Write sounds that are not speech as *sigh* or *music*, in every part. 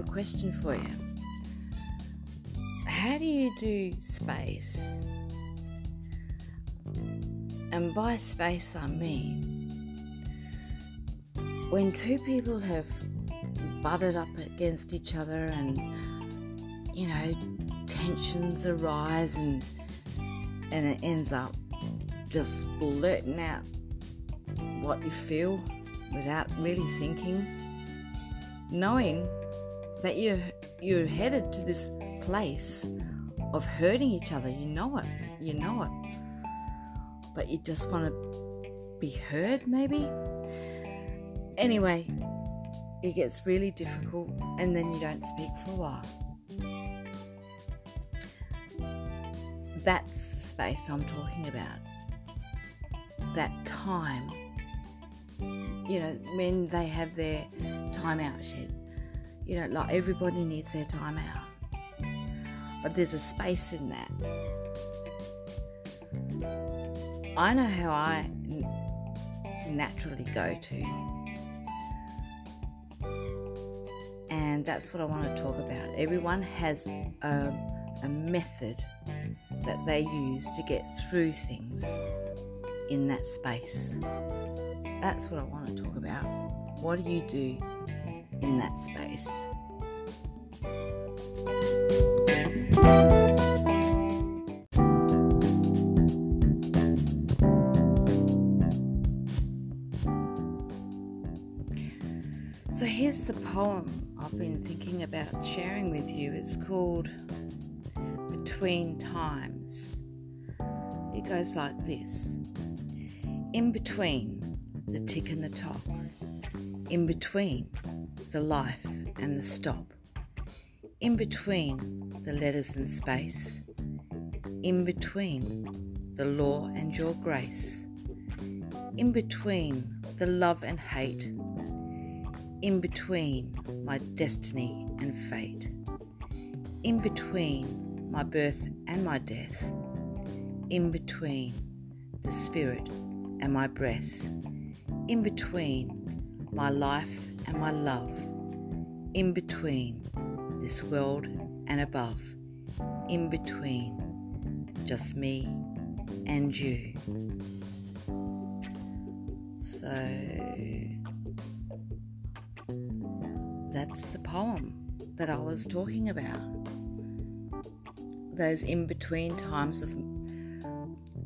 a question for you. How do you do space? And by space, I mean when two people have butted up against each other and, you know, tensions arise and, and it ends up just blurting out what you feel without really thinking, knowing that you're, you're headed to this place of hurting each other. You know it. You know it but you just want to be heard, maybe. Anyway, it gets really difficult, and then you don't speak for a while. That's the space I'm talking about. That time, you know, when they have their time out shed. You know, like everybody needs their time out. But there's a space in that I know how I naturally go to. And that's what I want to talk about. Everyone has a, a method that they use to get through things in that space. That's what I want to talk about. What do you do in that space? So here's the poem I've been thinking about sharing with you. It's called Between Times. It goes like this In between the tick and the tock, in between the life and the stop, in between the letters and space, in between the law and your grace, in between the love and hate. In between my destiny and fate, in between my birth and my death, in between the spirit and my breath, in between my life and my love, in between this world and above, in between just me and you. So that's the poem that I was talking about. Those in between times of,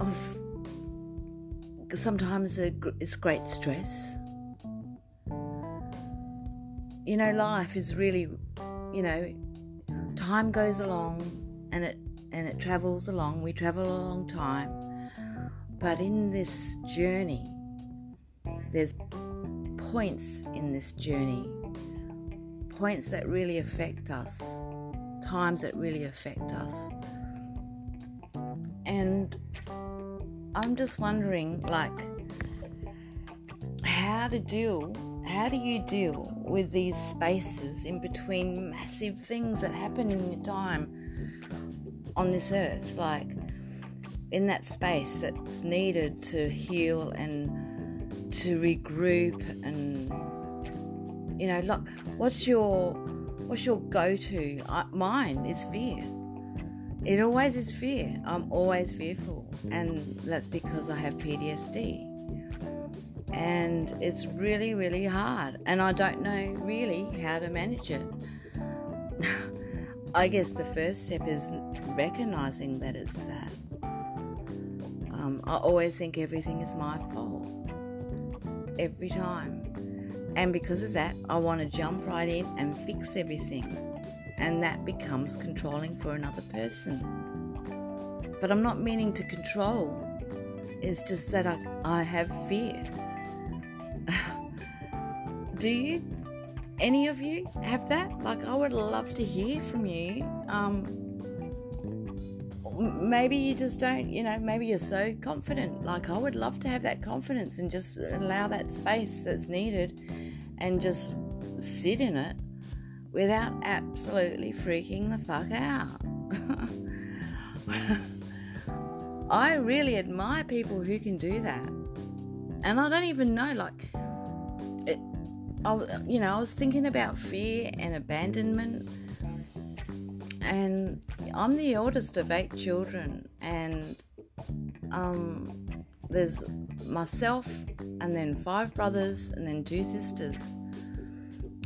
of sometimes it's great stress. You know, life is really, you know, time goes along and it and it travels along. We travel a long time, but in this journey, there's points in this journey points that really affect us, times that really affect us. And I'm just wondering, like, how to deal, how do you deal with these spaces in between massive things that happen in your time on this earth? Like, in that space that's needed to heal and to regroup and you know, look, what's your what's your go-to? Mine is fear. It always is fear. I'm always fearful, and that's because I have PTSD. And it's really, really hard, and I don't know really how to manage it. *laughs* I guess the first step is recognizing that it's that. Um, I always think everything is my fault. Every time. And because of that, I want to jump right in and fix everything. And that becomes controlling for another person. But I'm not meaning to control, it's just that I, I have fear. Do you? Any of you have that? Like, I would love to hear from you. Um, maybe you just don't, you know, maybe you're so confident. Like, I would love to have that confidence and just allow that space that's needed and just sit in it without absolutely freaking the fuck out. *laughs* I really admire people who can do that. And I don't even know, like, I, you know, I was thinking about fear and abandonment, and I'm the eldest of eight children, and um, there's myself, and then five brothers, and then two sisters.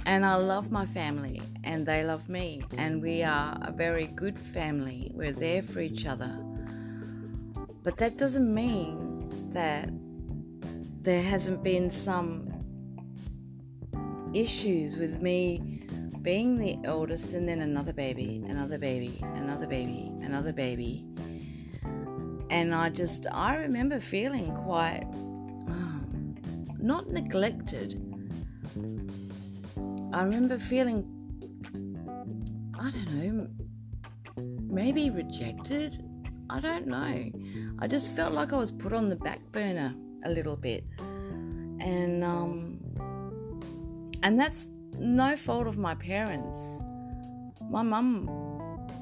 And I love my family, and they love me, and we are a very good family. We're there for each other. But that doesn't mean that there hasn't been some issues with me being the eldest and then another baby, another baby, another baby, another baby. And I just, I remember feeling quite um, not neglected, I remember feeling, I don't know, maybe rejected. I don't know. I just felt like I was put on the back burner a little bit. And um and that's no fault of my parents. My mum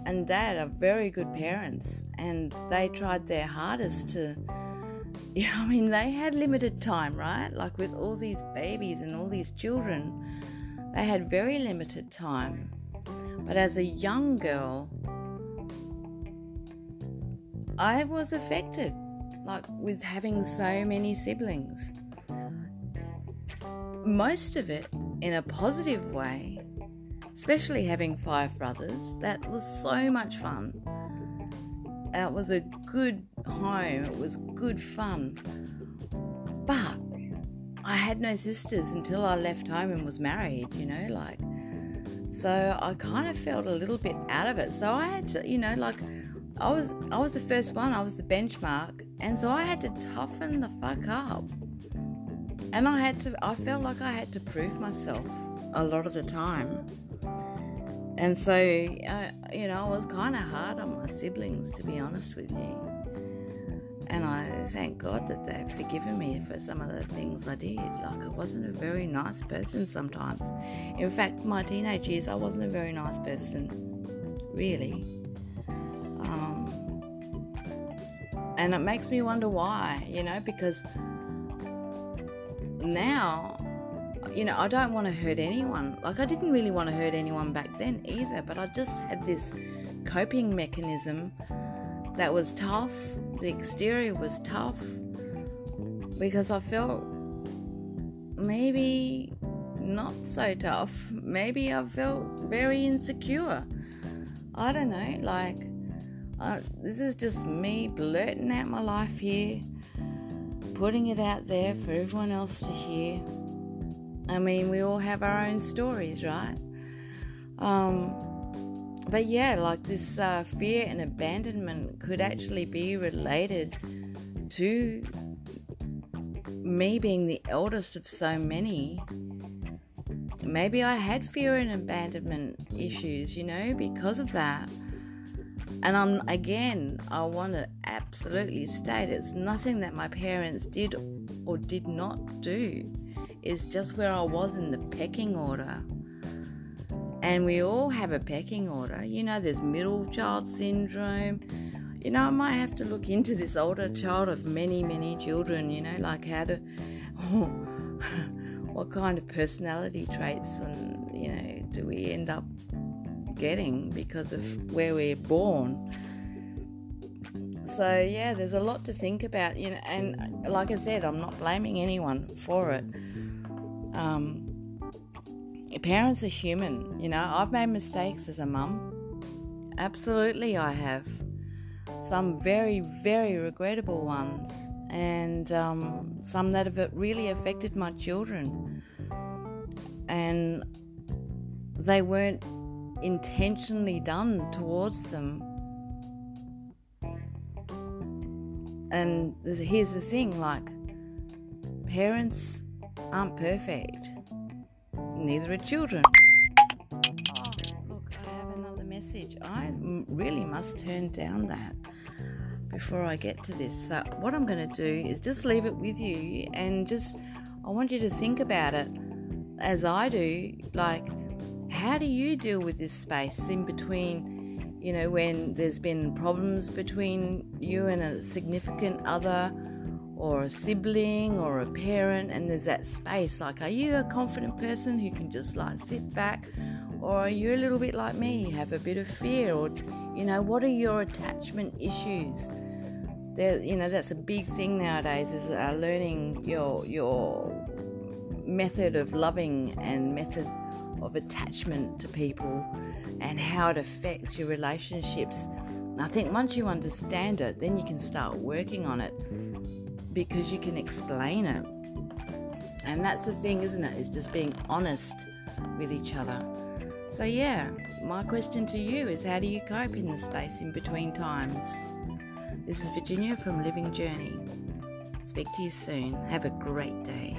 and dad are very good parents and they tried their hardest to *laughs* yeah, I mean they had limited time, right? Like with all these babies and all these children they had very limited time. But as a young girl, I was affected, like with having so many siblings. Most of it in a positive way, especially having five brothers. That was so much fun. It was a good home, it was good fun. But I had no sisters until I left home and was married, you know, like. So I kind of felt a little bit out of it. So I had to, you know, like I was I was the first one, I was the benchmark, and so I had to toughen the fuck up. And I had to I felt like I had to prove myself a lot of the time. And so, uh, you know, I was kind of hard on my siblings, to be honest with you. And I thank God that they've forgiven me for some of the things I did. Like, I wasn't a very nice person sometimes. In fact, my teenage years, I wasn't a very nice person, really. Um, and it makes me wonder why, you know, because now, you know, I don't want to hurt anyone. Like, I didn't really want to hurt anyone back then either, but I just had this coping mechanism that was tough. The exterior was tough because I felt maybe not so tough. Maybe I felt very insecure. I don't know, like, uh, this is just me blurting out my life here, putting it out there for everyone else to hear. I mean, we all have our own stories, right? Um, but yeah, like this uh, fear and abandonment could actually be related to me being the eldest of so many. Maybe I had fear and abandonment issues, you know, because of that. And I'm again, I want to absolutely state it's nothing that my parents did or did not do. It's just where I was in the pecking order. And we all have a pecking order. You know, there's middle child syndrome. You know, I might have to look into this older child of many, many children, you know, like how to, *laughs* what kind of personality traits and, you know, do we end up getting because of where we're born. So, yeah, there's a lot to think about, you know, and like I said, I'm not blaming anyone for it. Um, parents are human, you know. I've made mistakes as a mum. Absolutely, I have. Some very, very regrettable ones, and um, some that have really affected my children. And they weren't intentionally done towards them. And here's the thing like, parents aren't perfect neither are children. Oh, look, I have another message. I really must turn down that before I get to this. So, what I'm going to do is just leave it with you and just, I want you to think about it as I do. Like, how do you deal with this space in between, you know, when there's been problems between you and a significant other? or a sibling or a parent, and there's that space. Like, are you a confident person who can just like sit back, or are you a little bit like me, have a bit of fear, or you know, what are your attachment issues? There, you know, that's a big thing nowadays is uh, learning your your method of loving and method of attachment to people and how it affects your relationships. I think once you understand it, then you can start working on it because you can explain it. And that's the thing, isn't it? it? Is just being honest with each other. So, yeah, my question to you is how do you cope in the space in between times? This is Virginia from Living Journey. Speak to you soon. Have a great day.